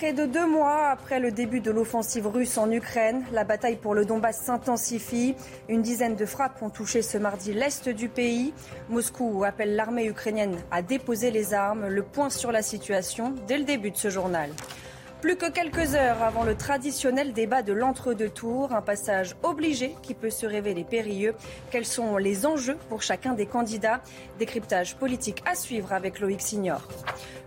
Près de deux mois après le début de l'offensive russe en Ukraine, la bataille pour le Donbass s'intensifie. Une dizaine de frappes ont touché ce mardi l'est du pays. Moscou appelle l'armée ukrainienne à déposer les armes. Le point sur la situation dès le début de ce journal. Plus que quelques heures avant le traditionnel débat de l'entre-deux tours, un passage obligé qui peut se révéler périlleux. Quels sont les enjeux pour chacun des candidats? Décryptage politique à suivre avec Loïc Signor.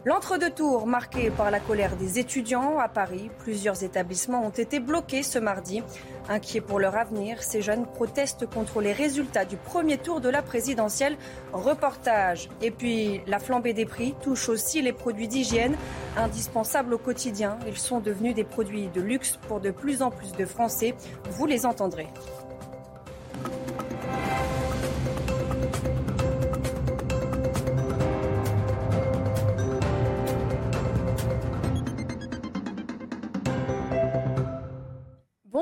L'entre-deux tours marqué par la colère des étudiants à Paris, plusieurs établissements ont été bloqués ce mardi. Inquiets pour leur avenir, ces jeunes protestent contre les résultats du premier tour de la présidentielle. Reportage. Et puis, la flambée des prix touche aussi les produits d'hygiène, indispensables au quotidien. Ils sont devenus des produits de luxe pour de plus en plus de Français. Vous les entendrez.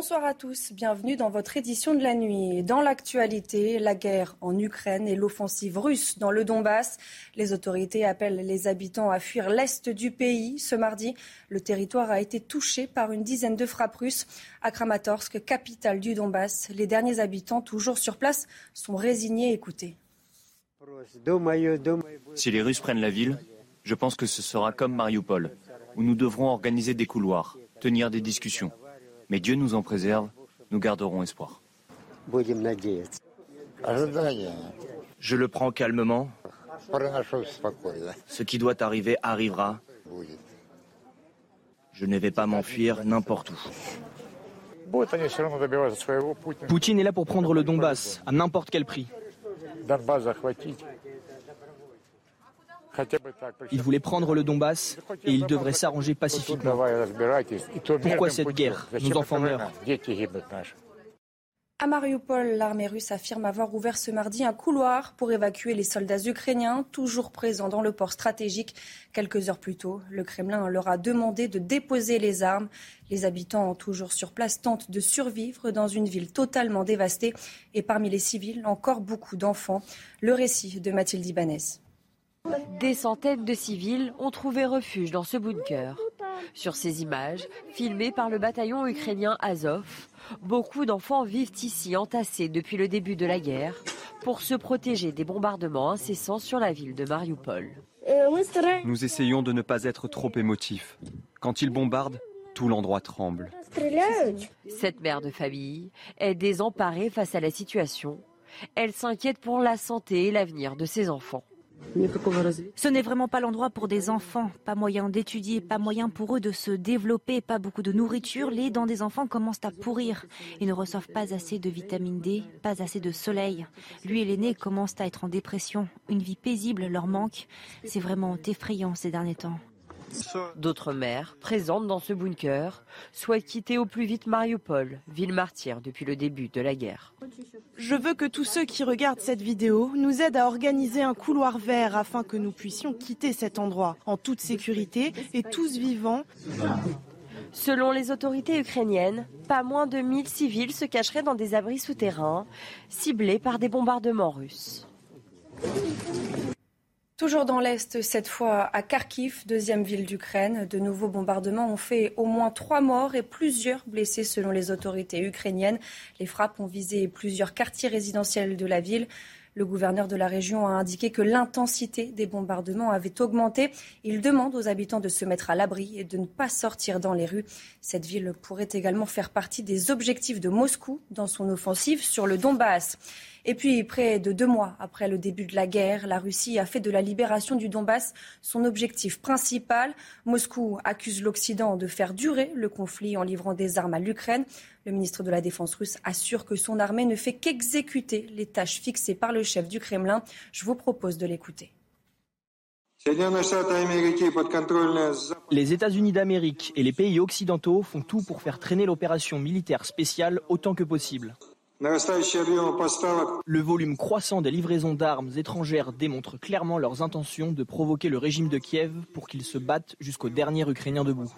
Bonsoir à tous, bienvenue dans votre édition de la nuit. Dans l'actualité, la guerre en Ukraine et l'offensive russe dans le Donbass. Les autorités appellent les habitants à fuir l'est du pays. Ce mardi, le territoire a été touché par une dizaine de frappes russes. À Kramatorsk, capitale du Donbass, les derniers habitants toujours sur place sont résignés. Écoutez. Si les Russes prennent la ville, je pense que ce sera comme Mariupol, où nous devrons organiser des couloirs, tenir des discussions. Mais Dieu nous en préserve, nous garderons espoir. Je le prends calmement. Ce qui doit arriver arrivera. Je ne vais pas m'enfuir n'importe où. Poutine est là pour prendre le Donbass, à n'importe quel prix. Il voulait prendre le Donbass et il devrait s'arranger pacifiquement. Pourquoi cette guerre Nos enfants meurent. À Mariupol, l'armée russe affirme avoir ouvert ce mardi un couloir pour évacuer les soldats ukrainiens, toujours présents dans le port stratégique. Quelques heures plus tôt, le Kremlin leur a demandé de déposer les armes. Les habitants, toujours sur place, tentent de survivre dans une ville totalement dévastée. Et parmi les civils, encore beaucoup d'enfants. Le récit de Mathilde Ibanez. Des centaines de civils ont trouvé refuge dans ce bunker. Sur ces images, filmées par le bataillon ukrainien Azov, beaucoup d'enfants vivent ici entassés depuis le début de la guerre pour se protéger des bombardements incessants sur la ville de Mariupol. Nous essayons de ne pas être trop émotifs. Quand ils bombardent, tout l'endroit tremble. Cette mère de famille est désemparée face à la situation. Elle s'inquiète pour la santé et l'avenir de ses enfants. Ce n'est vraiment pas l'endroit pour des enfants. Pas moyen d'étudier, pas moyen pour eux de se développer, pas beaucoup de nourriture. Les dents des enfants commencent à pourrir. Ils ne reçoivent pas assez de vitamine D, pas assez de soleil. Lui et l'aîné commencent à être en dépression. Une vie paisible leur manque. C'est vraiment effrayant ces derniers temps. D'autres mères, présentes dans ce bunker, souhaitent quitter au plus vite Mariupol, ville martyre depuis le début de la guerre. Je veux que tous ceux qui regardent cette vidéo nous aident à organiser un couloir vert afin que nous puissions quitter cet endroit en toute sécurité et tous vivants. Selon les autorités ukrainiennes, pas moins de 1000 civils se cacheraient dans des abris souterrains, ciblés par des bombardements russes. Toujours dans l'Est, cette fois à Kharkiv, deuxième ville d'Ukraine. De nouveaux bombardements ont fait au moins trois morts et plusieurs blessés selon les autorités ukrainiennes. Les frappes ont visé plusieurs quartiers résidentiels de la ville. Le gouverneur de la région a indiqué que l'intensité des bombardements avait augmenté. Il demande aux habitants de se mettre à l'abri et de ne pas sortir dans les rues. Cette ville pourrait également faire partie des objectifs de Moscou dans son offensive sur le Donbass. Et puis, près de deux mois après le début de la guerre, la Russie a fait de la libération du Donbass son objectif principal. Moscou accuse l'Occident de faire durer le conflit en livrant des armes à l'Ukraine. Le ministre de la Défense russe assure que son armée ne fait qu'exécuter les tâches fixées par le chef du Kremlin. Je vous propose de l'écouter. Les États-Unis d'Amérique et les pays occidentaux font tout pour faire traîner l'opération militaire spéciale autant que possible. Le volume croissant des livraisons d'armes étrangères démontre clairement leurs intentions de provoquer le régime de Kiev pour qu'il se batte jusqu'au dernier Ukrainien debout.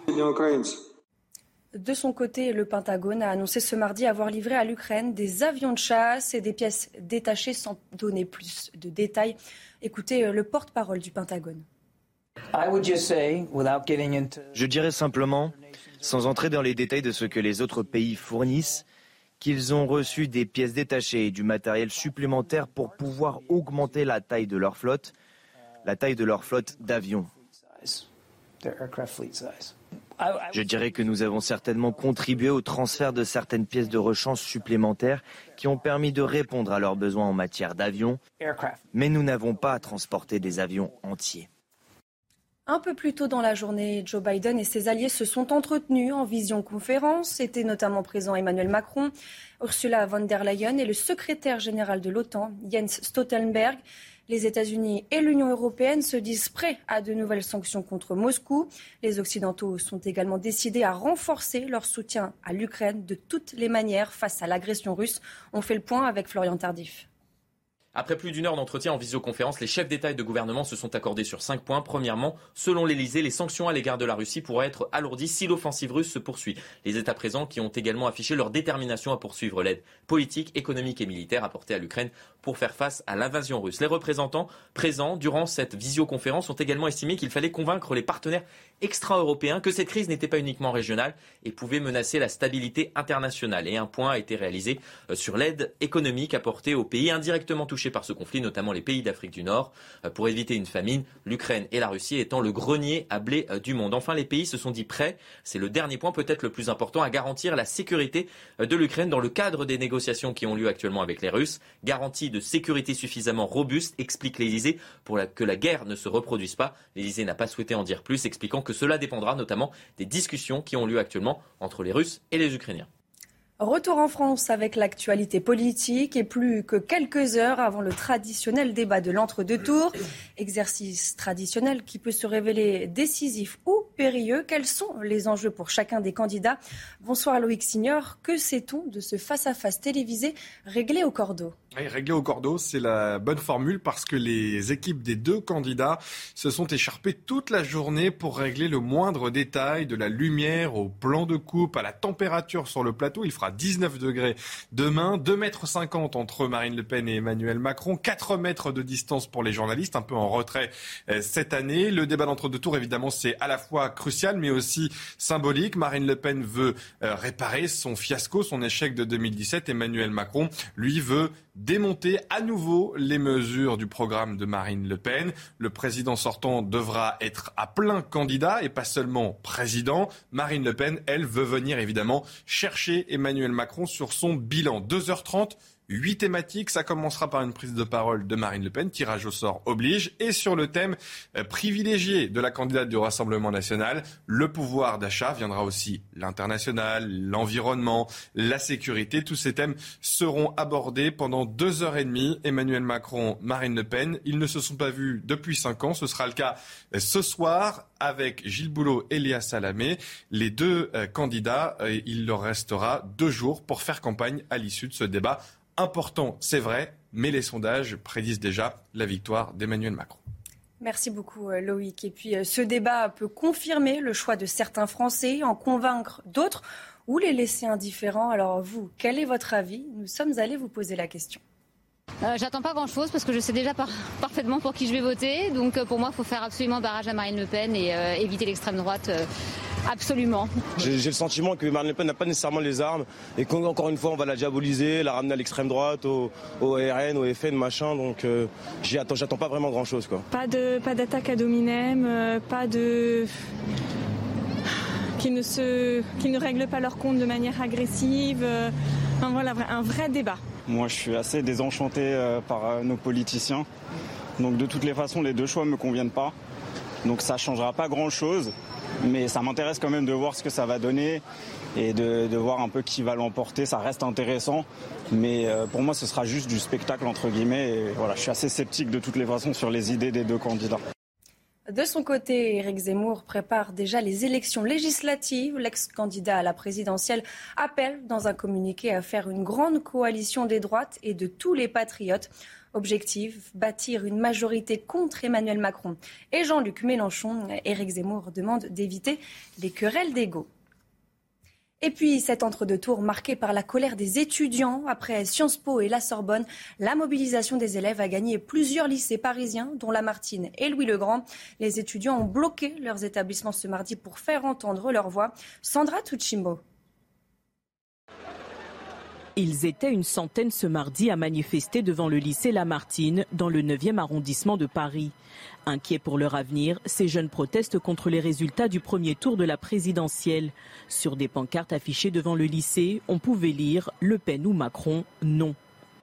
De son côté, le Pentagone a annoncé ce mardi avoir livré à l'Ukraine des avions de chasse et des pièces détachées sans donner plus de détails. Écoutez euh, le porte-parole du Pentagone. Je dirais simplement, sans entrer dans les détails de ce que les autres pays fournissent, qu'ils ont reçu des pièces détachées et du matériel supplémentaire pour pouvoir augmenter la taille de leur flotte, la taille de leur flotte d'avions. Je dirais que nous avons certainement contribué au transfert de certaines pièces de rechange supplémentaires qui ont permis de répondre à leurs besoins en matière d'avions, mais nous n'avons pas transporté des avions entiers. Un peu plus tôt dans la journée, Joe Biden et ses alliés se sont entretenus en vision-conférence. Étaient notamment présents Emmanuel Macron, Ursula von der Leyen et le secrétaire général de l'OTAN, Jens Stoltenberg. Les États-Unis et l'Union européenne se disent prêts à de nouvelles sanctions contre Moscou. Les Occidentaux sont également décidés à renforcer leur soutien à l'Ukraine de toutes les manières face à l'agression russe. On fait le point avec Florian Tardif. Après plus d'une heure d'entretien en visioconférence, les chefs d'État et de gouvernement se sont accordés sur cinq points. Premièrement, selon l'Elysée, les sanctions à l'égard de la Russie pourraient être alourdies si l'offensive russe se poursuit. Les États présents qui ont également affiché leur détermination à poursuivre l'aide politique, économique et militaire apportée à l'Ukraine pour faire face à l'invasion russe. Les représentants présents durant cette visioconférence ont également estimé qu'il fallait convaincre les partenaires extra-européens que cette crise n'était pas uniquement régionale et pouvait menacer la stabilité internationale. Et un point a été réalisé euh, sur l'aide économique apportée aux pays indirectement touchés par ce conflit, notamment les pays d'Afrique du Nord, euh, pour éviter une famine, l'Ukraine et la Russie étant le grenier à blé euh, du monde. Enfin, les pays se sont dit prêts, c'est le dernier point peut-être le plus important, à garantir la sécurité de l'Ukraine dans le cadre des négociations qui ont lieu actuellement avec les Russes. Garantie de sécurité suffisamment robuste, explique l'Élysée, pour que la guerre ne se reproduise pas. L'Élysée n'a pas souhaité en dire plus, expliquant que cela dépendra notamment des discussions qui ont lieu actuellement entre les Russes et les Ukrainiens. Retour en France avec l'actualité politique et plus que quelques heures avant le traditionnel débat de l'entre-deux tours. Exercice traditionnel qui peut se révéler décisif ou périlleux. Quels sont les enjeux pour chacun des candidats? Bonsoir Loïc Signor. Que sait-on de ce face-à-face télévisé réglé au cordeau? Réglé au cordeau, c'est la bonne formule parce que les équipes des deux candidats se sont écharpées toute la journée pour régler le moindre détail, de la lumière au plan de coupe, à la température sur le plateau. Il fera 19 degrés demain, 2 mètres 50 entre Marine Le Pen et Emmanuel Macron, 4 mètres de distance pour les journalistes, un peu en retrait euh, cette année. Le débat d'entre-deux tours, évidemment, c'est à la fois crucial mais aussi symbolique. Marine Le Pen veut euh, réparer son fiasco, son échec de 2017. Emmanuel Macron, lui, veut démonter à nouveau les mesures du programme de Marine Le Pen. Le président sortant devra être à plein candidat et pas seulement président. Marine Le Pen, elle, veut venir évidemment chercher Emmanuel Macron sur son bilan. 2h30 Huit thématiques, ça commencera par une prise de parole de Marine Le Pen, tirage au sort oblige, et sur le thème euh, privilégié de la candidate du Rassemblement national, le pouvoir d'achat, viendra aussi l'international, l'environnement, la sécurité. Tous ces thèmes seront abordés pendant deux heures et demie. Emmanuel Macron, Marine Le Pen, ils ne se sont pas vus depuis cinq ans. Ce sera le cas euh, ce soir avec Gilles Boulot et Léa Salamé. Les deux euh, candidats, il leur restera deux jours pour faire campagne à l'issue de ce débat important, c'est vrai, mais les sondages prédisent déjà la victoire d'Emmanuel Macron. Merci beaucoup euh, Loïc. Et puis euh, ce débat peut confirmer le choix de certains Français, en convaincre d'autres ou les laisser indifférents. Alors vous, quel est votre avis? Nous sommes allés vous poser la question. Euh, j'attends pas grand chose parce que je sais déjà parfaitement pour qui je vais voter. Donc pour moi, il faut faire absolument barrage à Marine Le Pen et éviter l'extrême droite Absolument. J'ai le sentiment que Marine Le Pen n'a pas nécessairement les armes et qu'encore une fois on va la diaboliser, la ramener à l'extrême droite, au, RN, au FN, machin. Donc euh, j'attends pas vraiment grand chose. Quoi. Pas de pas d'attaque à Dominem, euh, pas de qu'ils ne se qu'ils ne règlent pas leur compte de manière agressive. Euh, voilà un vrai débat. Moi je suis assez désenchanté par nos politiciens. Donc de toutes les façons les deux choix me conviennent pas. Donc ça changera pas grand chose. Mais ça m'intéresse quand même de voir ce que ça va donner et de, voir un peu qui va l'emporter. Ça reste intéressant, mais euh, pour moi, ce sera juste du spectacle entre guillemets. Et voilà, je suis assez sceptique de toutes les façons sur les idées des deux candidats. De son côté, Éric Zemmour prépare déjà les élections législatives. L'ex-candidat à la présidentielle appelle dans un communiqué à faire une grande coalition des droites et de tous les patriotes. Objectif, bâtir une majorité contre Emmanuel Macron et Jean-Luc Mélenchon. Éric Zemmour demande d'éviter les querelles d'ego. Et puis cet entre-deux tours marqué par la colère des étudiants après Sciences Po et la Sorbonne, la mobilisation des élèves a gagné plusieurs lycées parisiens, dont Lamartine et Louis le Grand. Les étudiants ont bloqué leurs établissements ce mardi pour faire entendre leur voix. Sandra Tuchimbo. Ils étaient une centaine ce mardi à manifester devant le lycée Lamartine, dans le 9e arrondissement de Paris. Inquiets pour leur avenir, ces jeunes protestent contre les résultats du premier tour de la présidentielle. Sur des pancartes affichées devant le lycée, on pouvait lire Le Pen ou Macron, non.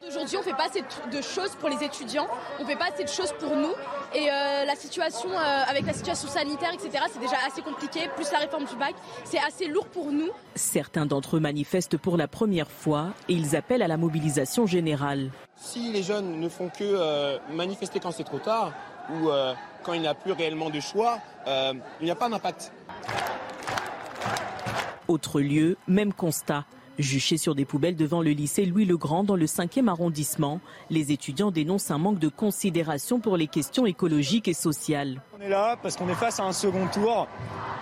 Aujourd'hui, on ne fait pas assez de choses pour les étudiants, on ne fait pas assez de choses pour nous. Et euh, la situation, euh, avec la situation sanitaire, etc., c'est déjà assez compliqué. Plus la réforme du bac, c'est assez lourd pour nous. Certains d'entre eux manifestent pour la première fois et ils appellent à la mobilisation générale. Si les jeunes ne font que euh, manifester quand c'est trop tard ou quand il n'y a plus réellement de choix, il n'y a pas d'impact. Autre lieu, même constat. Juchés sur des poubelles devant le lycée Louis-le-Grand dans le 5e arrondissement, les étudiants dénoncent un manque de considération pour les questions écologiques et sociales. On est là parce qu'on est face à un second tour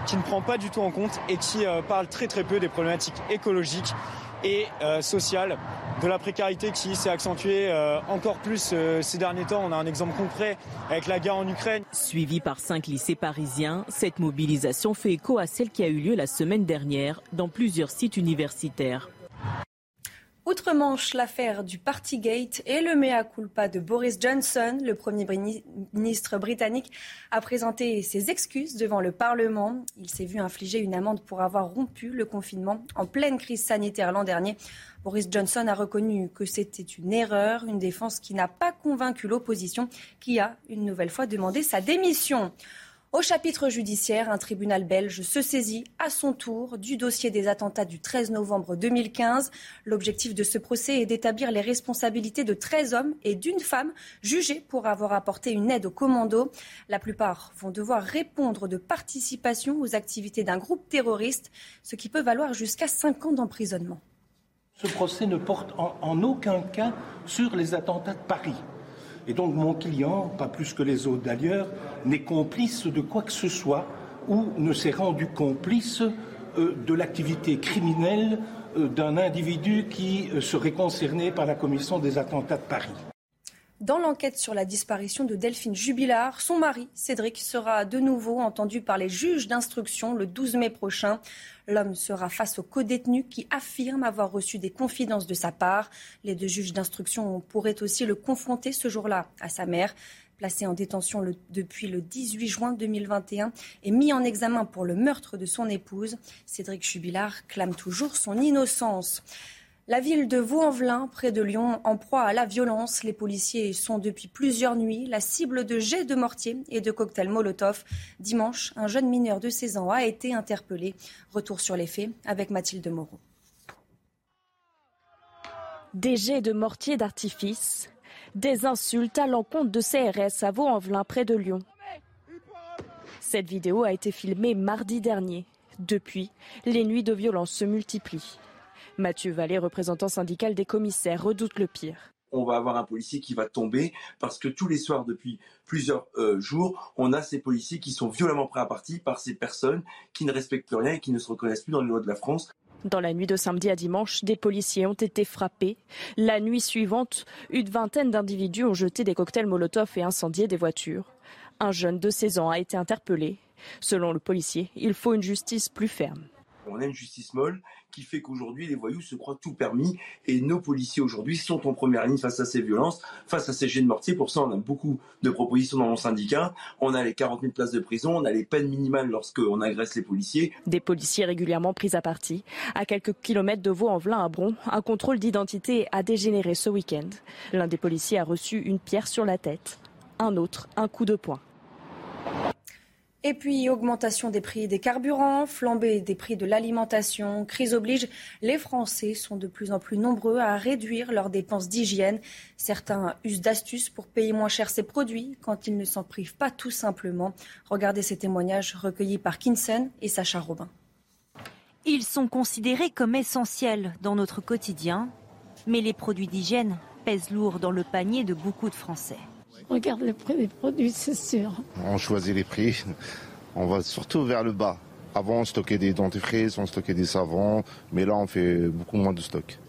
qui ne prend pas du tout en compte et qui euh, parle très très peu des problématiques écologiques et euh, sociale, de la précarité qui s'est accentuée euh, encore plus euh, ces derniers temps. On a un exemple concret avec la guerre en Ukraine. Suivi par cinq lycées parisiens, cette mobilisation fait écho à celle qui a eu lieu la semaine dernière dans plusieurs sites universitaires. Outre-Manche, l'affaire du Partygate et le mea culpa de Boris Johnson, le Premier ministre britannique, a présenté ses excuses devant le Parlement. Il s'est vu infliger une amende pour avoir rompu le confinement en pleine crise sanitaire l'an dernier. Boris Johnson a reconnu que c'était une erreur, une défense qui n'a pas convaincu l'opposition, qui a une nouvelle fois demandé sa démission. Au chapitre judiciaire, un tribunal belge se saisit à son tour du dossier des attentats du 13 novembre 2015. L'objectif de ce procès est d'établir les responsabilités de 13 hommes et d'une femme jugés pour avoir apporté une aide aux commandos. La plupart vont devoir répondre de participation aux activités d'un groupe terroriste, ce qui peut valoir jusqu'à 5 ans d'emprisonnement. Ce procès ne porte en, en aucun cas sur les attentats de Paris. Et donc mon client, pas plus que les autres d'ailleurs, n'est complice de quoi que ce soit ou ne s'est rendu complice euh, de l'activité criminelle euh, d'un individu qui euh, serait concerné par la commission des attentats de Paris. Dans l'enquête sur la disparition de Delphine Jubilard, son mari, Cédric, sera de nouveau entendu par les juges d'instruction le 12 mai prochain. L'homme sera face au co-détenu qui affirme avoir reçu des confidences de sa part. Les deux juges d'instruction pourraient aussi le confronter ce jour-là à sa mère. Placé en détention depuis le 18 juin 2021 et mis en examen pour le meurtre de son épouse, Cédric Jubilard clame toujours son innocence. La ville de Vaux-en-Velin, près de Lyon, en proie à la violence. Les policiers sont depuis plusieurs nuits la cible de jets de mortier et de cocktails Molotov. Dimanche, un jeune mineur de 16 ans a été interpellé. Retour sur les faits avec Mathilde Moreau. Des jets de mortier d'artifice, des insultes à l'encontre de CRS à Vaux-en-Velin, près de Lyon. Cette vidéo a été filmée mardi dernier. Depuis, les nuits de violence se multiplient. Mathieu Vallée, représentant syndical des commissaires, redoute le pire. On va avoir un policier qui va tomber parce que tous les soirs depuis plusieurs euh, jours, on a ces policiers qui sont violemment pris à partie par ces personnes qui ne respectent plus rien et qui ne se reconnaissent plus dans les lois de la France. Dans la nuit de samedi à dimanche, des policiers ont été frappés. La nuit suivante, une vingtaine d'individus ont jeté des cocktails Molotov et incendié des voitures. Un jeune de 16 ans a été interpellé. Selon le policier, il faut une justice plus ferme on a une justice molle qui fait qu'aujourd'hui les voyous se croient tout permis et nos policiers aujourd'hui sont en première ligne face à ces violences, face à ces jets de mortier. Pour ça, on a beaucoup de propositions dans mon syndicat. On a les 40 000 places de prison, on a les peines minimales lorsqu'on agresse les policiers. Des policiers régulièrement pris à partie. À quelques kilomètres de Vaux-en-Velin à Bron, un contrôle d'identité a dégénéré ce week-end. L'un des policiers a reçu une pierre sur la tête, un autre un coup de poing. Et puis, augmentation des prix des carburants, flambée des prix de l'alimentation, crise oblige, les Français sont de plus en plus nombreux à réduire leurs dépenses d'hygiène. Certains usent d'astuces pour payer moins cher ces produits quand ils ne s'en privent pas tout simplement. Regardez ces témoignages recueillis par Kinson et Sacha Robin. Ils sont considérés comme essentiels dans notre quotidien, mais les produits d'hygiène pèsent lourd dans le panier de beaucoup de Français. Regarde le prix des produits, c'est sûr. On choisit les prix. On va surtout vers le bas. Avant, on stockait des dentifrices, on stockait des savons, mais là, on fait beaucoup moins de stock.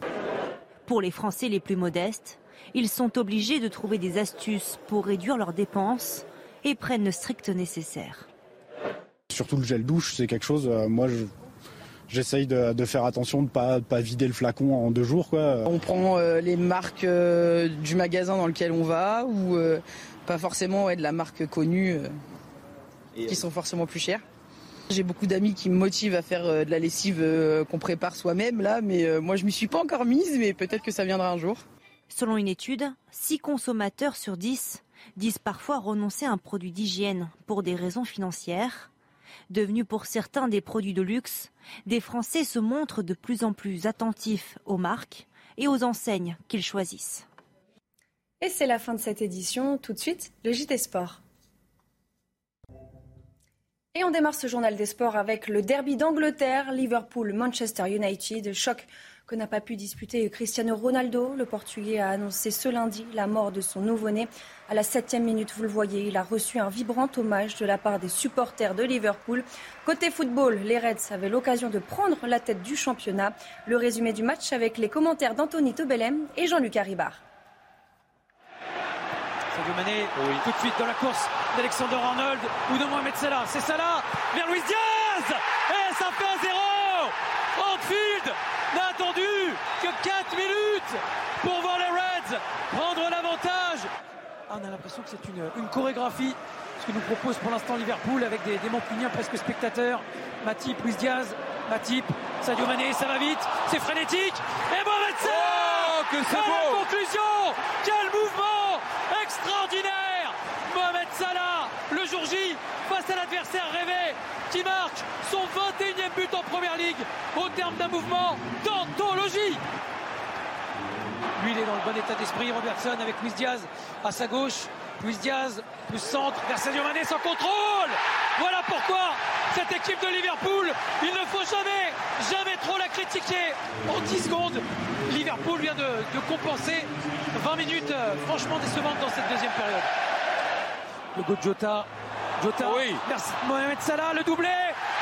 Pour les Français les plus modestes, ils sont obligés de trouver des astuces pour réduire leurs dépenses et prennent le strict nécessaire. Surtout le gel douche, c'est quelque chose, euh, moi, je, j'essaye de, faire attention de ne pas, pas vider le flacon en deux jours. Quoi. On prend euh, les marques euh, du magasin dans lequel on va ou euh, pas forcément de la marque connue qui sont forcément plus chères. J'ai beaucoup d'amis qui me motivent à faire de la lessive qu'on prépare soi-même là, mais moi je m'y suis pas encore mise, mais peut-être que ça viendra un jour. Selon une étude, 6 consommateurs sur 10 disent parfois renoncer à un produit d'hygiène pour des raisons financières. Devenus pour certains des produits de luxe, des Français se montrent de plus en plus attentifs aux marques et aux enseignes qu'ils choisissent. Et c'est la fin de cette édition. Tout de suite, le JT Sport. Et on démarre ce journal des sports avec le derby d'Angleterre, Liverpool-Manchester United. Choc que n'a pas pu disputer Cristiano Ronaldo. Le Portugais a annoncé ce lundi la mort de son nouveau-né. À la septième minute, vous le voyez, il a reçu un vibrant hommage de la part des supporters de Liverpool. Côté football, les Reds avaient l'occasion de prendre la tête du championnat. Le résumé du match avec les commentaires d'Anthony Tobelem et Jean-Luc Haribard. Sadio Mané, tout de suite dans la course d'Alexander Arnold ou de Mohamed Salah. C'est Salah vers Luis Diaz Et ça fait un zéro Anfield n'a attendu que 4 pour voir les Reds prendre l'avantage. Ah, on a l'impression que c'est une, chorégraphie, ce que nous propose pour l'instant Liverpool avec des, des Mancuniens presque spectateurs. Matip, Luis Diaz, Matip, Sadio Mané, ça va vite, c'est frénétique. Et Mohamed Salah oh, que c'est beau conclusion Quel mouvement extraordinaire Mohamed Salah, le jour J, face à l'adversaire rêvé, qui marque son 21e but en première ligue au terme d'un mouvement d'anthologie. Lui, il est dans le bon état d'esprit. Robertson avec Luis Diaz à sa gauche. Luis Diaz, plus centre, vers Sadio Mané sans contrôle. Voilà pourquoi cette équipe de Liverpool, il ne faut jamais, jamais trop la critiquer. En 10 secondes, Liverpool vient de, compenser 20 minutes euh, franchement décevantes dans cette deuxième période. Le go de Jota Jota, oui. merci Mohamed Salah, le doublé.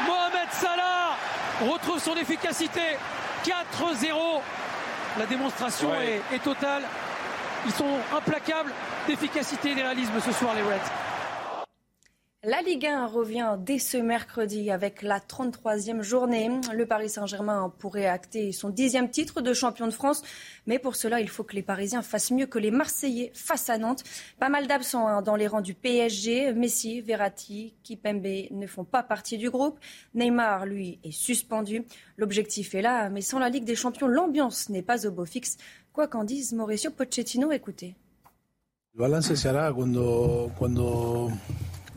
Mohamed Salah retrouve son efficacité. 4-0. La démonstration est, totale. Ils sont implacables d'efficacité et de réalisme ce soir, les Reds. La Ligue 1 revient dès ce mercredi avec la 33e journée. Le Paris Saint-Germain pourrait acter son dixième titre de champion de France. Mais pour cela, il faut que les Parisiens fassent mieux que les Marseillais face à Nantes. Pas mal d'absents hein, dans les rangs du PSG. Messi, Verratti, Kipembe ne font pas partie du groupe. Neymar, lui, est suspendu. L'objectif est là, mais sans la Ligue des Champions, l'ambiance n'est pas au beau fixe. Quoi qu'en dise Mauricio Pochettino, écoutez. Le balance se hará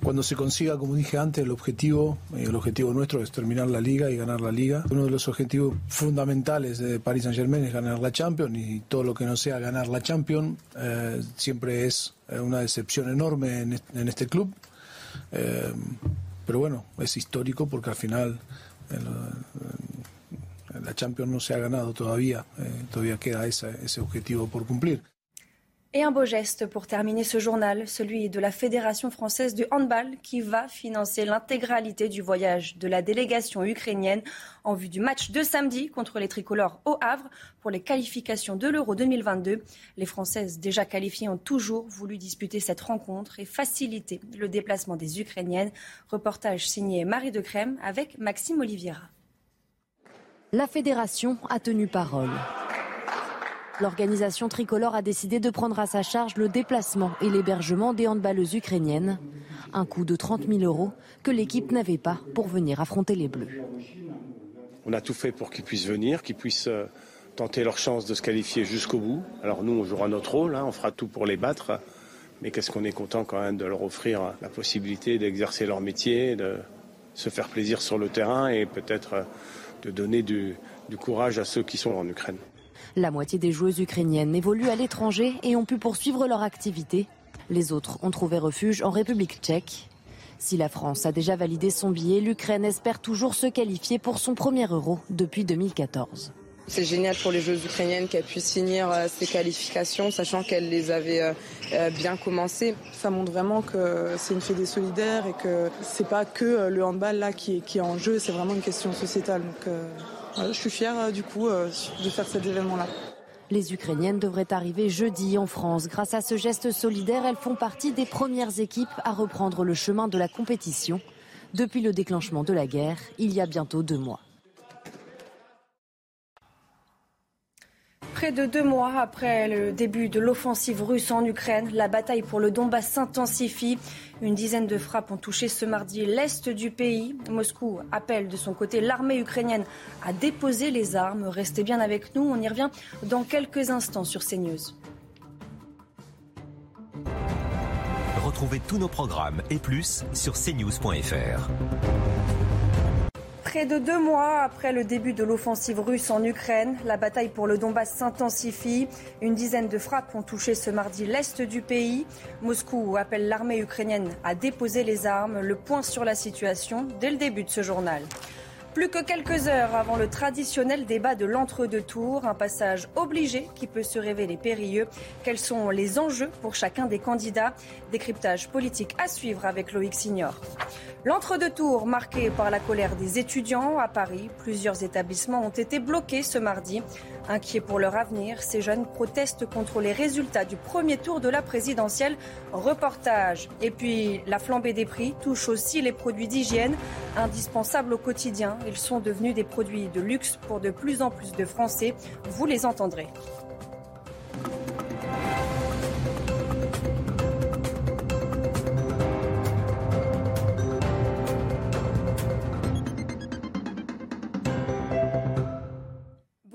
cuando, se consiga, como dije antes, el objetivo, eh, el objetivo nuestro es terminar la liga y ganar la liga. Uno de los objetivos fundamentales de Paris Saint Germain es ganar la Champions y todo lo que no sea ganar la Champions eh, siempre es eh, una decepción enorme en este, club. pero bueno, es histórico porque al final la Champions no se ha ganado todavía, todavía queda ese objetivo por cumplir. Et un beau geste pour terminer ce journal, celui de la Fédération française de handball qui va financer l'intégralité du voyage de la délégation ukrainienne en vue du match de samedi contre les tricolores au Havre pour les qualifications de l'Euro 2022. Les Françaises déjà qualifiées ont toujours voulu disputer cette rencontre et faciliter le déplacement des Ukrainiennes. Reportage signé Marie de Crème avec Maxime Oliviera. La fédération a tenu parole. L'organisation tricolore a décidé de prendre à sa charge le déplacement et l'hébergement des handballeuses ukrainiennes. Un coût de 30 000 euros que l'équipe n'avait pas pour venir affronter les Bleus. On a tout fait pour qu'ils puissent venir, qu'ils puissent euh, tenter leur chance de se qualifier jusqu'au bout. Alors nous, on jouera notre rôle, hein, on fera tout pour les battre. Mais qu'est-ce qu'on est content quand même de leur offrir la possibilité d'exercer leur métier, de se faire plaisir sur le terrain et peut-être de donner du courage à ceux qui sont en Ukraine. La moitié des joueuses ukrainiennes évoluent à l'étranger et ont pu poursuivre leur activité. Les autres ont trouvé refuge en République tchèque. Si la France a déjà validé son billet, l'Ukraine espère toujours se qualifier pour son premier euro depuis 2014. C'est génial pour les joueuses ukrainiennes qu'elles puissent finir euh, ces qualifications, sachant qu'elles les avaient euh, euh, bien commencées. Ça montre vraiment que c'est une fédé solidaire et que c'est pas que le handball là qui est, qui est en jeu, c'est vraiment une question sociétale. Donc, je suis fière du coup de faire cet événement-là. Les Ukrainiennes devraient arriver jeudi en France. Grâce à ce geste solidaire, elles font partie des premières équipes à reprendre le chemin de la compétition depuis le déclenchement de la guerre, il y a bientôt deux mois. Près de deux mois après le début de l'offensive russe en Ukraine, la bataille pour le Donbass s'intensifie. Une dizaine de frappes ont touché ce mardi l'est du pays. Moscou appelle de son côté l'armée ukrainienne à déposer les armes. Restez bien avec nous, on y revient dans quelques instants sur CNews. Retrouvez tous nos programmes et plus sur cnews.fr. Près de deux mois après le début de l'offensive russe en Ukraine, la bataille pour le Donbass s'intensifie. Une dizaine de frappes ont touché ce mardi l'est du pays. Moscou appelle l'armée ukrainienne à déposer les armes. Le point sur la situation dès le début de ce journal. Plus que quelques heures avant le traditionnel débat de l'entre-deux tours, un passage obligé qui peut se révéler périlleux. Quels sont les enjeux pour chacun des candidats? Décryptage politique à suivre avec Loïc Signor. L'entre-deux tours marqué par la colère des étudiants à Paris. Plusieurs établissements ont été bloqués ce mardi. Inquiets pour leur avenir, ces jeunes protestent contre les résultats du premier tour de la présidentielle. Reportage. Et puis, la flambée des prix touche aussi les produits d'hygiène, indispensables au quotidien. Ils sont devenus des produits de luxe pour de plus en plus de Français. Vous les entendrez.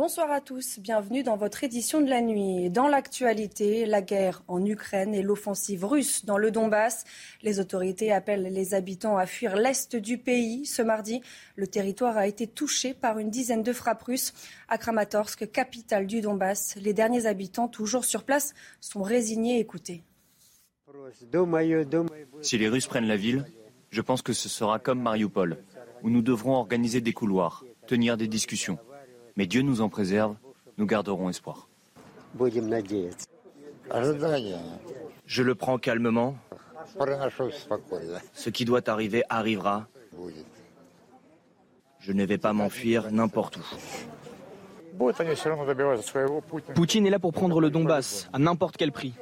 Bonsoir à tous, bienvenue dans votre édition de la nuit. Dans l'actualité, la guerre en Ukraine et l'offensive russe dans le Donbass. Les autorités appellent les habitants à fuir l'est du pays. Ce mardi, le territoire a été touché par une dizaine de frappes russes. À Kramatorsk, capitale du Donbass, les derniers habitants toujours sur place sont résignés. Écoutez. Si les Russes prennent la ville, je pense que ce sera comme Mariupol, où nous devrons organiser des couloirs, tenir des discussions. Mais Dieu nous en préserve, nous garderons espoir. Je le prends calmement. Ce qui doit arriver arrivera. Je ne vais pas m'enfuir n'importe où. Poutine est là pour prendre le Donbass, à n'importe quel prix.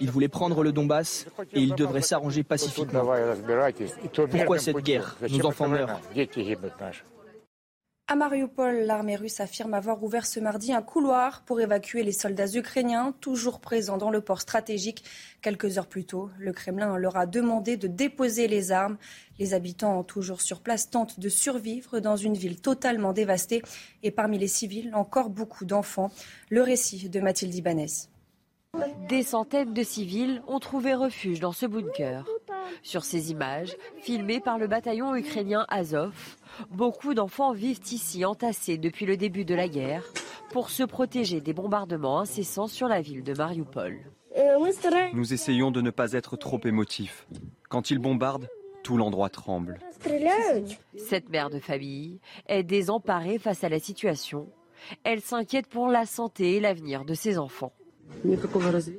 Il voulait prendre le Donbass et il devrait s'arranger pacifiquement. Pourquoi cette guerre Nos enfants meurent. À Mariupol, l'armée russe affirme avoir ouvert ce mardi un couloir pour évacuer les soldats ukrainiens, toujours présents dans le port stratégique. Quelques heures plus tôt, le Kremlin leur a demandé de déposer les armes. Les habitants, toujours sur place, tentent de survivre dans une ville totalement dévastée. Et parmi les civils, encore beaucoup d'enfants. Le récit de Mathilde Ibanez. Des centaines de civils ont trouvé refuge dans ce bunker. Sur ces images, filmées par le bataillon ukrainien Azov, beaucoup d'enfants vivent ici entassés depuis le début de la guerre pour se protéger des bombardements incessants sur la ville de Mariupol. Nous essayons de ne pas être trop émotifs. Quand ils bombardent, tout l'endroit tremble. Cette mère de famille est désemparée face à la situation. Elle s'inquiète pour la santé et l'avenir de ses enfants.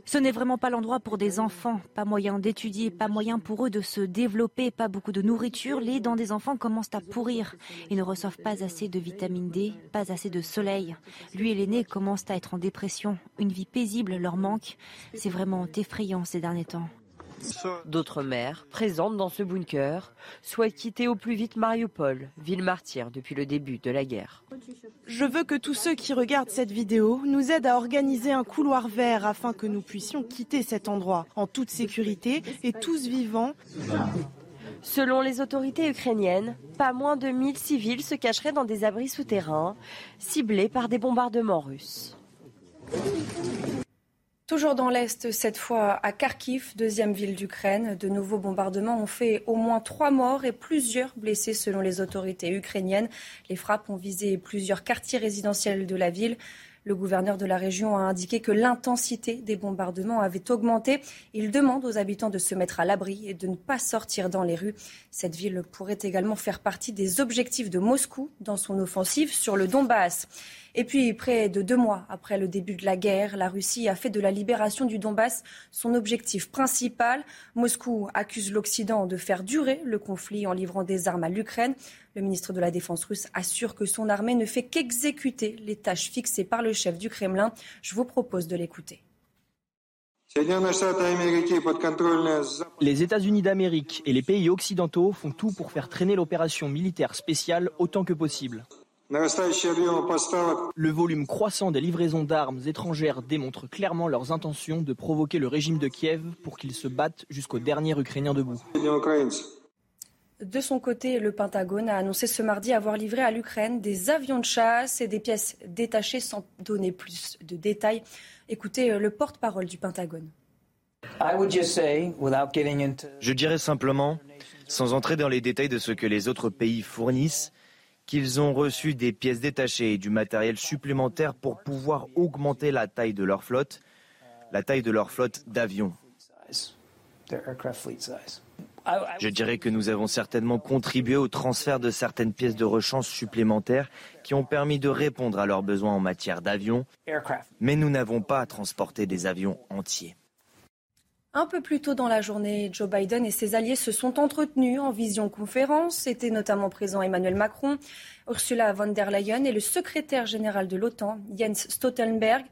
Ce n'est vraiment pas l'endroit pour des enfants. Pas moyen d'étudier, pas moyen pour eux de se développer, pas beaucoup de nourriture. Les dents des enfants commencent à pourrir. Ils ne reçoivent pas assez de vitamine D, pas assez de soleil. Lui et l'aîné commencent à être en dépression. Une vie paisible leur manque. C'est vraiment effrayant ces derniers temps. D'autres mères, présentes dans ce bunker, souhaitent quitter au plus vite Mariupol, ville martyre depuis le début de la guerre. Je veux que tous ceux qui regardent cette vidéo nous aident à organiser un couloir vert afin que nous puissions quitter cet endroit en toute sécurité et tous vivants. Selon les autorités ukrainiennes, pas moins de 1000 civils se cacheraient dans des abris souterrains, ciblés par des bombardements russes. Toujours dans l'Est, cette fois à Kharkiv, deuxième ville d'Ukraine. De nouveaux bombardements ont fait au moins trois morts et plusieurs blessés selon les autorités ukrainiennes. Les frappes ont visé plusieurs quartiers résidentiels de la ville. Le gouverneur de la région a indiqué que l'intensité des bombardements avait augmenté. Il demande aux habitants de se mettre à l'abri et de ne pas sortir dans les rues. Cette ville pourrait également faire partie des objectifs de Moscou dans son offensive sur le Donbass. Et puis, près de deux mois après le début de la guerre, la Russie a fait de la libération du Donbass son objectif principal. Moscou accuse l'Occident de faire durer le conflit en livrant des armes à l'Ukraine. Le ministre de la Défense russe assure que son armée ne fait qu'exécuter les tâches fixées par le chef du Kremlin. Je vous propose de l'écouter. Les États-Unis d'Amérique et les pays occidentaux font tout pour faire traîner l'opération militaire spéciale autant que possible. Le volume croissant des livraisons d'armes étrangères démontre clairement leurs intentions de provoquer le régime de Kiev pour qu'il se batte jusqu'au dernier Ukrainien debout. De son côté, le Pentagone a annoncé ce mardi avoir livré à l'Ukraine des avions de chasse et des pièces détachées sans donner plus de détails. Écoutez euh, le porte-parole du Pentagone. Je dirais simplement, sans entrer dans les détails de ce que les autres pays fournissent, qu'ils ont reçu des pièces détachées et du matériel supplémentaire pour pouvoir augmenter la taille de leur flotte, la taille de leur flotte d'avions. Je dirais que nous avons certainement contribué au transfert de certaines pièces de rechange supplémentaires qui ont permis de répondre à leurs besoins en matière d'avions, mais nous n'avons pas transporté des avions entiers. Un peu plus tôt dans la journée, Joe Biden et ses alliés se sont entretenus en vision-conférence. Était notamment présent Emmanuel Macron, Ursula von der Leyen et le secrétaire général de l'OTAN, Jens Stoltenberg.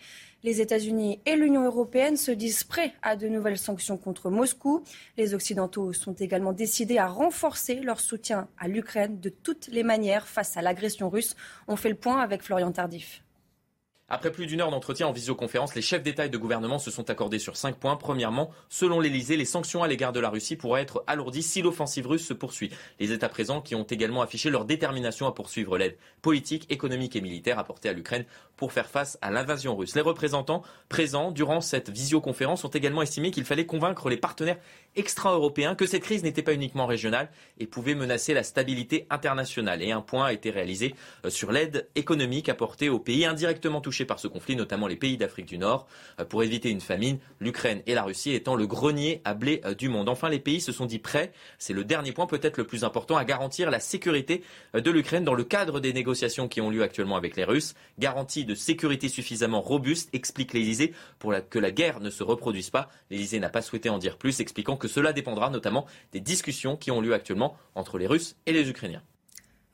Les États-Unis et l'Union européenne se disent prêts à de nouvelles sanctions contre Moscou. Les Occidentaux sont également décidés à renforcer leur soutien à l'Ukraine de toutes les manières face à l'agression russe. On fait le point avec Florian Tardif. Après plus d'une heure d'entretien en visioconférence, les chefs d'État et de gouvernement se sont accordés sur cinq points. Premièrement, selon l'Elysée, les sanctions à l'égard de la Russie pourraient être alourdies si l'offensive russe se poursuit. Les États présents qui ont également affiché leur détermination à poursuivre l'aide politique, économique et militaire apportée à l'Ukraine pour faire face à l'invasion russe. Les représentants présents durant cette visioconférence ont également estimé qu'il fallait convaincre les partenaires extra-européens que cette crise n'était pas uniquement régionale et pouvait menacer la stabilité internationale. Et un point a été réalisé euh, sur l'aide économique apportée aux pays indirectement touchés par ce conflit, notamment les pays d'Afrique du Nord, euh, pour éviter une famine, l'Ukraine et la Russie étant le grenier à blé euh, du monde. Enfin, les pays se sont dit prêts, c'est le dernier point peut-être le plus important, à garantir la sécurité euh, de l'Ukraine dans le cadre des négociations qui ont lieu actuellement avec les Russes. Garantie de sécurité suffisamment robuste, explique l'Elysée, pour que la guerre ne se reproduise pas. L'Elysée n'a pas souhaité en dire plus, expliquant que cela dépendra notamment des discussions qui ont lieu actuellement entre les Russes et les Ukrainiens.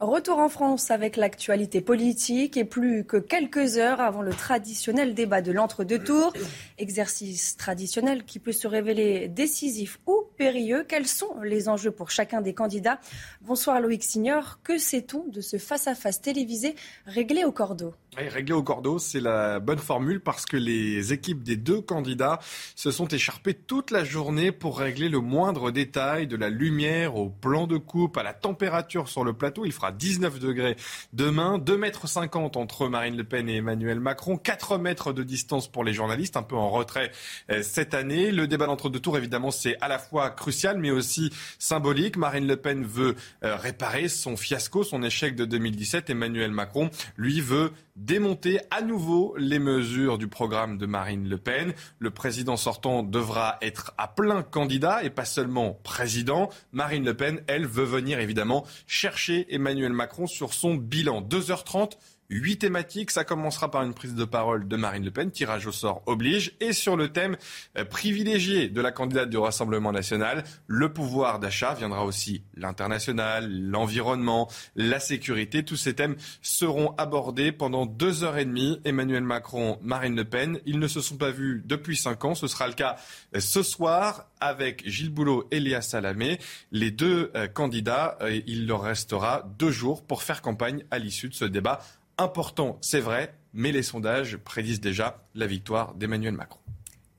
Retour en France avec l'actualité politique et plus que quelques heures avant le traditionnel débat de l'entre-deux tours. Exercice traditionnel qui peut se révéler décisif ou périlleux. Quels sont les enjeux pour chacun des candidats? Bonsoir Loïc Signor. Que sait-on de ce face-à-face télévisé réglé au cordeau? Réglé au cordeau, c'est la bonne formule parce que les équipes des deux candidats se sont écharpées toute la journée pour régler le moindre détail, de la lumière au plan de coupe, à la température sur le plateau. Il fera 19 degrés demain, 2 mètres 50 entre Marine Le Pen et Emmanuel Macron, 4 mètres de distance pour les journalistes, un peu en retrait euh, cette année. Le débat d'entre deux tours, évidemment, c'est à la fois crucial mais aussi symbolique. Marine Le Pen veut euh, réparer son fiasco, son échec de 2017. Emmanuel Macron, lui, veut démonter à nouveau les mesures du programme de Marine Le Pen. Le président sortant devra être à plein candidat et pas seulement président. Marine Le Pen, elle, veut venir évidemment chercher Emmanuel Macron sur son bilan. 2h30 Huit thématiques. Ça commencera par une prise de parole de Marine Le Pen, tirage au sort oblige, et sur le thème euh, privilégié de la candidate du Rassemblement national, le pouvoir d'achat. Viendra aussi l'international, l'environnement, la sécurité. Tous ces thèmes seront abordés pendant deux heures et demie. Emmanuel Macron, Marine Le Pen, ils ne se sont pas vus depuis cinq ans. Ce sera le cas euh, ce soir avec Gilles Boulot et Léa Salamé. Les deux euh, candidats, il leur restera deux jours pour faire campagne à l'issue de ce débat important, c'est vrai, mais les sondages prédisent déjà la victoire d'Emmanuel Macron.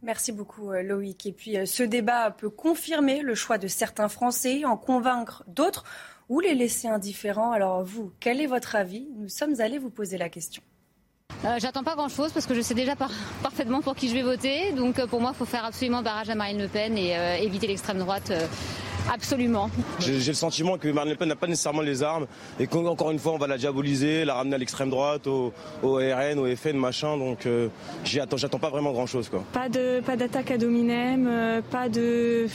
Merci beaucoup euh, Loïc. Et puis euh, ce débat peut confirmer le choix de certains Français, en convaincre d'autres ou les laisser indifférents. Alors vous, quel est votre avis? Nous sommes allés vous poser la question. Euh, J'attends pas grand-chose parce que je sais déjà par- parfaitement pour qui je vais voter. Donc pour moi, il faut faire absolument barrage à Marine Le Pen et euh, éviter l'extrême droite. euh, absolument. J'ai le sentiment que Marine Le Pen n'a pas nécessairement les armes et qu'encore une fois on va la diaboliser, la ramener à l'extrême droite, au, au RN, au FN, machin. Donc euh, j'attends pas vraiment grand chose quoi. Pas de pas d'attaque à dominem, euh, pas de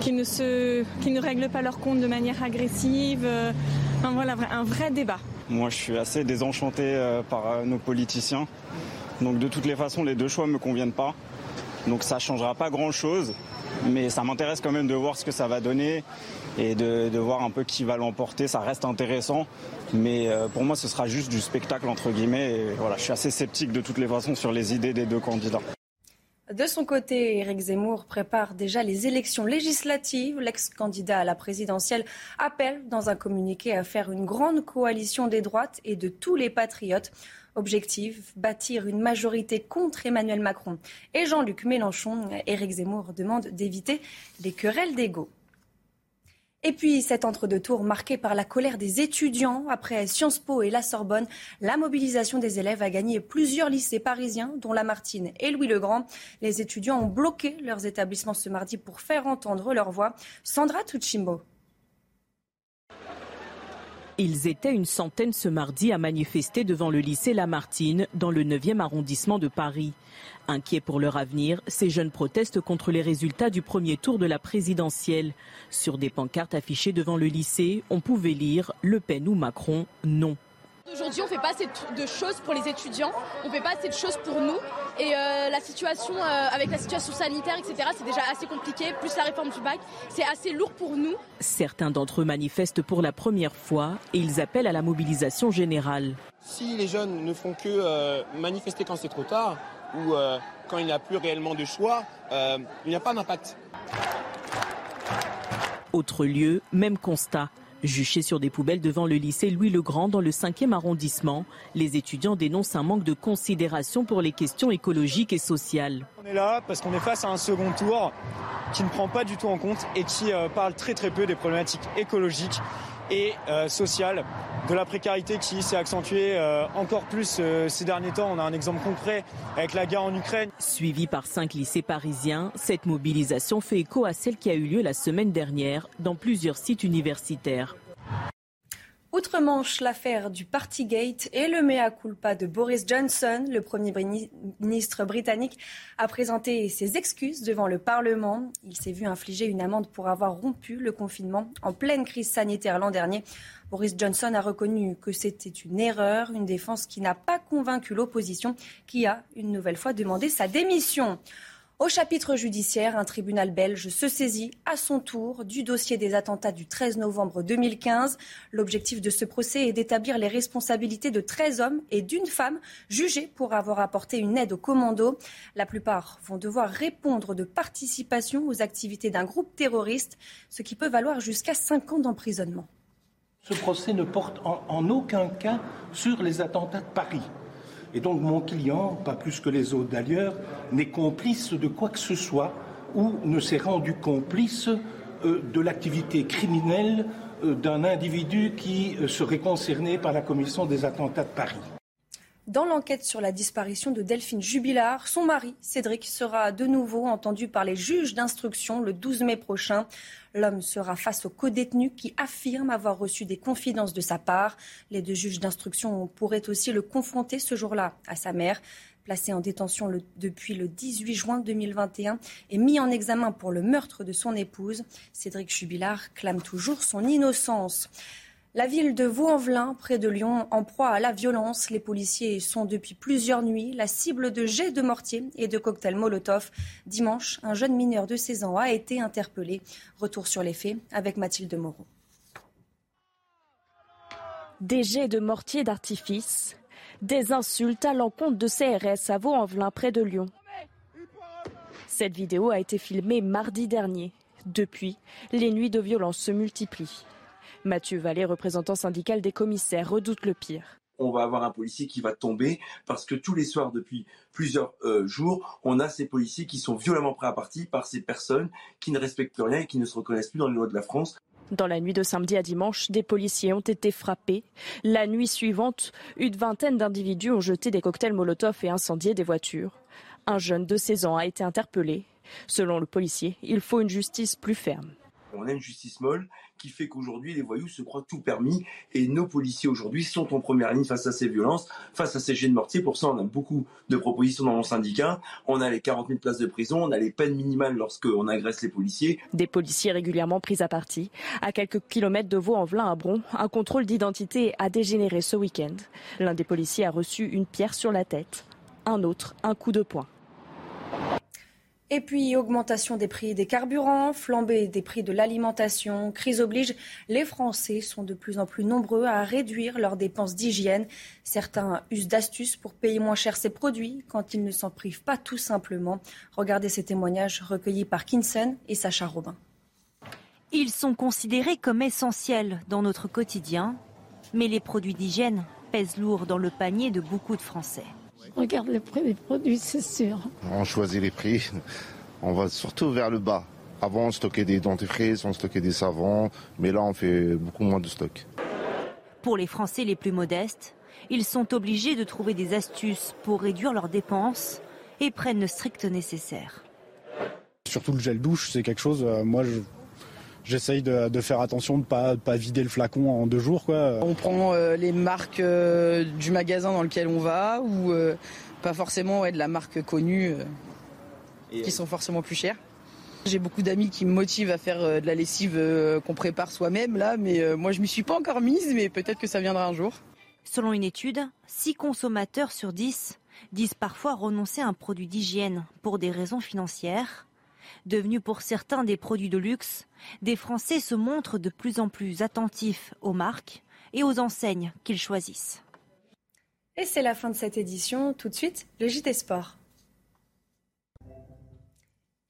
qu'ils ne se qu'ils ne règlent pas leur compte de manière agressive. euh, enfin, voilà un vrai débat. Moi, je suis assez désenchanté par nos politiciens. Donc, de toutes les façons, les deux choix me conviennent pas. Donc, ça changera pas grand-chose. Mais ça m'intéresse quand même de voir ce que ça va donner et de, voir un peu qui va l'emporter. Ça reste intéressant. Mais euh, pour moi, ce sera juste du spectacle, entre guillemets. Et voilà, je suis assez sceptique de toutes les façons sur les idées des deux candidats. De son côté, Éric Zemmour prépare déjà les élections législatives. L'ex-candidat à la présidentielle appelle dans un communiqué à faire une grande coalition des droites et de tous les patriotes. Objectif, bâtir une majorité contre Emmanuel Macron et Jean-Luc Mélenchon. Éric Zemmour demande d'éviter les querelles d'ego. Et puis cet entre-deux tours marqué par la colère des étudiants après Sciences Po et la Sorbonne, la mobilisation des élèves a gagné plusieurs lycées parisiens, dont Lamartine et Louis-le-Grand. Les étudiants ont bloqué leurs établissements ce mardi pour faire entendre leur voix. Sandra Tuchimbo. Ils étaient une centaine ce mardi à manifester devant le lycée Lamartine, dans le 9e arrondissement de Paris. Inquiets pour leur avenir, ces jeunes protestent contre les résultats du premier tour de la présidentielle. Sur des pancartes affichées devant le lycée, on pouvait lire Le Pen ou Macron, non. Aujourd'hui, on ne fait pas assez de choses pour les étudiants, on ne fait pas assez de choses pour nous. Et euh, la situation, euh, avec la situation sanitaire, etc., c'est déjà assez compliqué. Plus la réforme du bac, c'est assez lourd pour nous. Certains d'entre eux manifestent pour la première fois et ils appellent à la mobilisation générale. Si les jeunes ne font que euh, manifester quand c'est trop tard ou euh, quand il n'y a plus réellement de choix, euh, il n'y a pas d'impact. Autre lieu, même constat. Juchés sur des poubelles devant le lycée Louis-le-Grand dans le 5e arrondissement, les étudiants dénoncent un manque de considération pour les questions écologiques et sociales. On est là parce qu'on est face à un second tour qui ne prend pas du tout en compte et qui euh, parle très très peu des problématiques écologiques et euh, sociales, de la précarité qui s'est accentuée euh, encore plus euh, ces derniers temps. On a un exemple concret avec la guerre en Ukraine. Suivie par cinq lycées parisiens, cette mobilisation fait écho à celle qui a eu lieu la semaine dernière dans plusieurs sites universitaires. Outre-Manche, l'affaire du Partygate et le mea culpa de Boris Johnson, le Premier ministre britannique, a présenté ses excuses devant le Parlement. Il s'est vu infliger une amende pour avoir rompu le confinement en pleine crise sanitaire l'an dernier. Boris Johnson a reconnu que c'était une erreur, une défense qui n'a pas convaincu l'opposition, qui a une nouvelle fois demandé sa démission. Au chapitre judiciaire, un tribunal belge se saisit à son tour du dossier des attentats du 13 novembre 2015. L'objectif de ce procès est d'établir les responsabilités de 13 hommes et d'une femme jugés pour avoir apporté une aide aux commandos. La plupart vont devoir répondre de participation aux activités d'un groupe terroriste, ce qui peut valoir jusqu'à 5 ans d'emprisonnement. Ce procès ne porte en, en aucun cas sur les attentats de Paris. Et donc mon client, pas plus que les autres d'ailleurs, n'est complice de quoi que ce soit ou ne s'est rendu complice euh, de l'activité criminelle euh, d'un individu qui euh, serait concerné par la commission des attentats de Paris. Dans l'enquête sur la disparition de Delphine Jubilard, son mari, Cédric, sera de nouveau entendu par les juges d'instruction le 12 mai prochain. L'homme sera face au co-détenu qui affirme avoir reçu des confidences de sa part. Les deux juges d'instruction pourraient aussi le confronter ce jour-là à sa mère. Placé en détention depuis le 18 juin 2021 et mis en examen pour le meurtre de son épouse, Cédric Jubilard clame toujours son innocence. La ville de Vaux-en-Velin, près de Lyon, en proie à la violence. Les policiers sont depuis plusieurs nuits la cible de jets de mortier et de cocktails Molotov. Dimanche, un jeune mineur de 16 ans a été interpellé. Retour sur les faits avec Mathilde Moreau. Des jets de mortier d'artifice, des insultes à l'encontre de CRS à Vaux-en-Velin, près de Lyon. Cette vidéo a été filmée mardi dernier. Depuis, les nuits de violence se multiplient. Mathieu Vallée, représentant syndical des commissaires, redoute le pire. On va avoir un policier qui va tomber parce que tous les soirs depuis plusieurs euh, jours, on a ces policiers qui sont violemment pris à partie par ces personnes qui ne respectent plus rien et qui ne se reconnaissent plus dans les lois de la France. Dans la nuit de samedi à dimanche, des policiers ont été frappés. La nuit suivante, une vingtaine d'individus ont jeté des cocktails Molotov et incendié des voitures. Un jeune de 16 ans a été interpellé. Selon le policier, il faut une justice plus ferme. On a une justice molle qui fait qu'aujourd'hui les voyous se croient tout permis et nos policiers aujourd'hui sont en première ligne face à ces violences, face à ces jets de mortier. Pour ça, on a beaucoup de propositions dans mon syndicat. On a les 40 000 places de prison, on a les peines minimales lorsqu'on agresse les policiers. Des policiers régulièrement pris à partie. À quelques kilomètres de Vaux-en-Velin à Bron, un contrôle d'identité a dégénéré ce week-end. L'un des policiers a reçu une pierre sur la tête, un autre un coup de poing. Et puis, augmentation des prix des carburants, flambée des prix de l'alimentation, crise oblige, les Français sont de plus en plus nombreux à réduire leurs dépenses d'hygiène. Certains usent d'astuces pour payer moins cher ces produits quand ils ne s'en privent pas tout simplement. Regardez ces témoignages recueillis par Kinson et Sacha Robin. Ils sont considérés comme essentiels dans notre quotidien, mais les produits d'hygiène pèsent lourd dans le panier de beaucoup de Français. Regarde le prix des produits, c'est sûr. On choisit les prix, on va surtout vers le bas. Avant, on stockait des dentifrices, on stockait des savons, mais là, on fait beaucoup moins de stock. Pour les Français les plus modestes, ils sont obligés de trouver des astuces pour réduire leurs dépenses et prennent le strict nécessaire. Surtout le gel douche, c'est quelque chose, euh, moi, je, j'essaye de, de, faire attention de ne pas, pas, vider le flacon en deux jours. Quoi. On prend euh, les marques euh, du magasin dans lequel on va ou euh, pas forcément ouais, de la marque connue qui sont forcément plus chères. J'ai beaucoup d'amis qui me motivent à faire de la lessive qu'on prépare soi-même là, mais moi je m'y suis pas encore mise, mais peut-être que ça viendra un jour. Selon une étude, 6 consommateurs sur 10 disent parfois renoncer à un produit d'hygiène pour des raisons financières. Devenus pour certains des produits de luxe, des Français se montrent de plus en plus attentifs aux marques et aux enseignes qu'ils choisissent. Et c'est la fin de cette édition. Tout de suite, le JT Sport.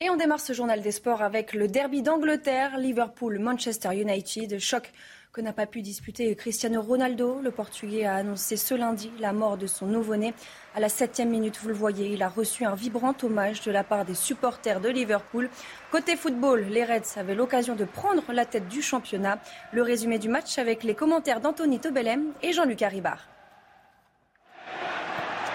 Et on démarre ce journal des sports avec le derby d'Angleterre, Liverpool-Manchester United. Choc que n'a pas pu disputer Cristiano Ronaldo. Le Portugais a annoncé ce lundi la mort de son nouveau-né. À la septième minute, vous le voyez, il a reçu un vibrant hommage de la part des supporters de Liverpool. Côté football, les Reds avaient l'occasion de prendre la tête du championnat. Le résumé du match avec les commentaires d'Anthony Tobelem et Jean-Luc Haribard.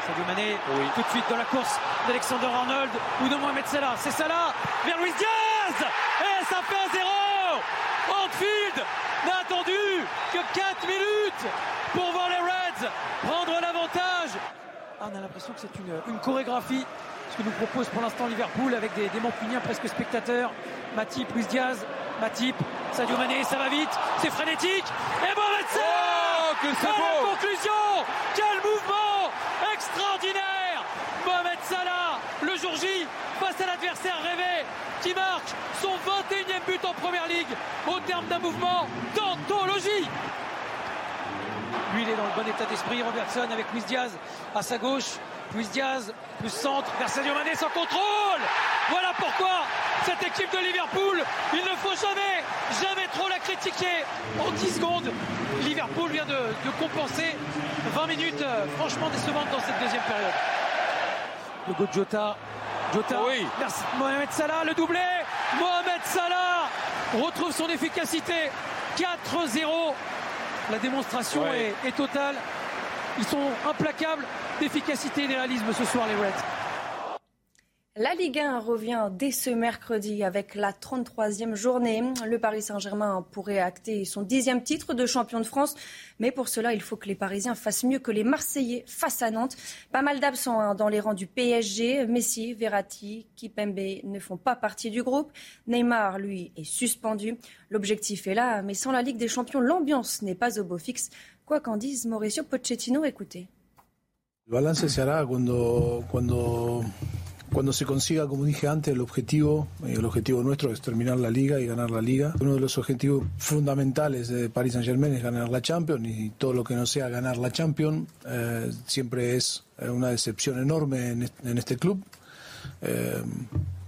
Sadio Mané, oui. tout de suite dans la course d'Alexander Arnold ou de Mohamed Salah. C'est Salah vers Luis Diaz Et ça fait un zéro Anfield que 4 minutes pour voir les Reds prendre l'avantage. Ah, on a l'impression que c'est une, une, chorégraphie, ce que nous propose pour l'instant Liverpool avec des, des Mancuniens presque spectateurs. Matip, Luis Diaz, Matip, Sadio Mané, ça va vite, c'est frénétique. Et Mohamed Salah oh, que c'est beau la conclusion Quel mouvement extraordinaire Mohamed Salah, le jour J, face à l'adversaire rêvé, qui marque son 21e but en première ligue au terme d'un mouvement d'anthologie. Lui, il est dans le bon état d'esprit. Robertson avec Luis Diaz à sa gauche. Luis Diaz, plus centre, vers Sadio Mané sans contrôle. Voilà pourquoi cette équipe de Liverpool, il ne faut jamais, jamais trop la critiquer. En 10 secondes, Liverpool vient de, compenser 20 minutes euh, franchement décevantes dans cette deuxième période. Le de Jota. Oui. merci. Mohamed Salah, le doublé. Mohamed Salah retrouve son efficacité. 4-0. La démonstration ouais. est, est, totale. Ils sont implacables d'efficacité et de réalisme ce soir, les Reds. La Ligue 1 revient dès ce mercredi avec la 33e journée. Le Paris Saint-Germain pourrait acter son dixième titre de champion de France. Mais pour cela, il faut que les Parisiens fassent mieux que les Marseillais face à Nantes. Pas mal d'absents hein, dans les rangs du PSG. Messi, Verratti, Kipembe ne font pas partie du groupe. Neymar, lui, est suspendu. L'objectif est là, mais sans la Ligue des Champions, l'ambiance n'est pas au beau fixe. Quoi qu'en dise Mauricio Pochettino, écoutez. Cuando, se consiga, como dije antes, el objetivo, eh, el objetivo nuestro es terminar la liga y ganar la liga. Uno de los objetivos fundamentales de Paris Saint Germain es ganar la Champions y todo lo que no sea ganar la Champions eh, siempre es una decepción enorme en este, club. Eh,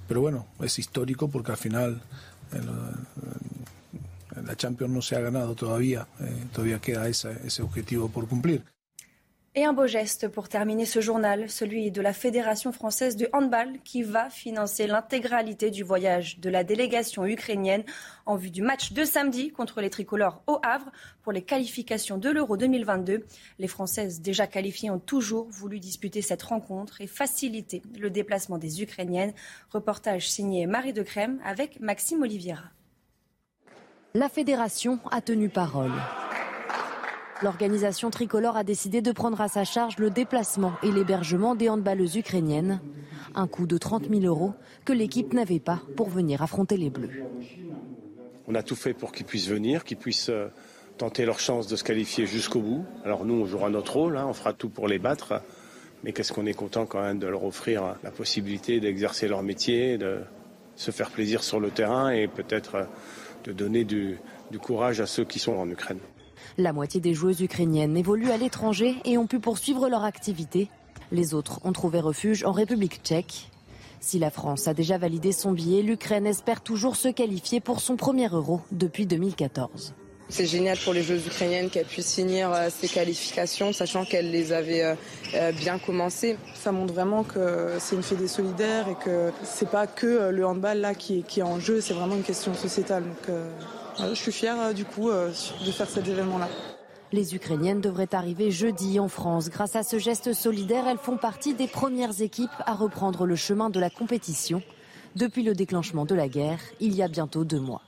pero bueno, es histórico porque al final la Champions no se ha ganado todavía, todavía queda ese objetivo por cumplir. Et un beau geste pour terminer ce journal, celui de la Fédération française de handball qui va financer l'intégralité du voyage de la délégation ukrainienne en vue du match de samedi contre les tricolores au Havre pour les qualifications de l'Euro 2022. Les Françaises déjà qualifiées ont toujours voulu disputer cette rencontre et faciliter le déplacement des Ukrainiennes. Reportage signé Marie de Crème avec Maxime Oliviera. La fédération a tenu parole. L'organisation tricolore a décidé de prendre à sa charge le déplacement et l'hébergement des handballeuses ukrainiennes. Un coût de 30 000 euros que l'équipe n'avait pas pour venir affronter les Bleus. On a tout fait pour qu'ils puissent venir, qu'ils puissent euh, tenter leur chance de se qualifier jusqu'au bout. Alors nous, on jouera notre rôle, hein, on fera tout pour les battre. Mais qu'est-ce qu'on est content quand même de leur offrir la possibilité d'exercer leur métier, de se faire plaisir sur le terrain et peut-être euh, de donner du courage à ceux qui sont en Ukraine. La moitié des joueuses ukrainiennes évoluent à l'étranger et ont pu poursuivre leur activité. Les autres ont trouvé refuge en République tchèque. Si la France a déjà validé son billet, l'Ukraine espère toujours se qualifier pour son premier euro depuis 2014. C'est génial pour les joueuses ukrainiennes qu'elles puissent finir euh, ces qualifications, sachant qu'elles les avaient euh, euh, bien commencées. Ça montre vraiment que c'est une fédé solidaire et que c'est pas que le handball là qui est, qui est en jeu, c'est vraiment une question sociétale. Donc, je suis fière du coup de faire cet événement-là. Les Ukrainiennes devraient arriver jeudi en France. Grâce à ce geste solidaire, elles font partie des premières équipes à reprendre le chemin de la compétition depuis le déclenchement de la guerre, il y a bientôt deux mois.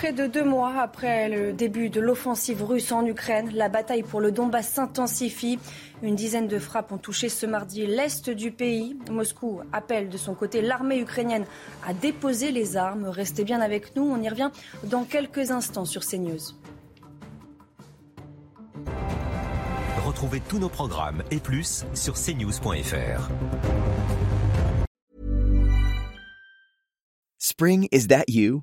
Près de deux mois après le début de l'offensive russe en Ukraine, la bataille pour le Donbass s'intensifie. Une dizaine de frappes ont touché ce mardi l'est du pays. Moscou appelle de son côté l'armée ukrainienne à déposer les armes. Restez bien avec nous, on y revient dans quelques instants sur CNews. Retrouvez tous nos programmes et plus sur cnews.fr. Spring, is that you?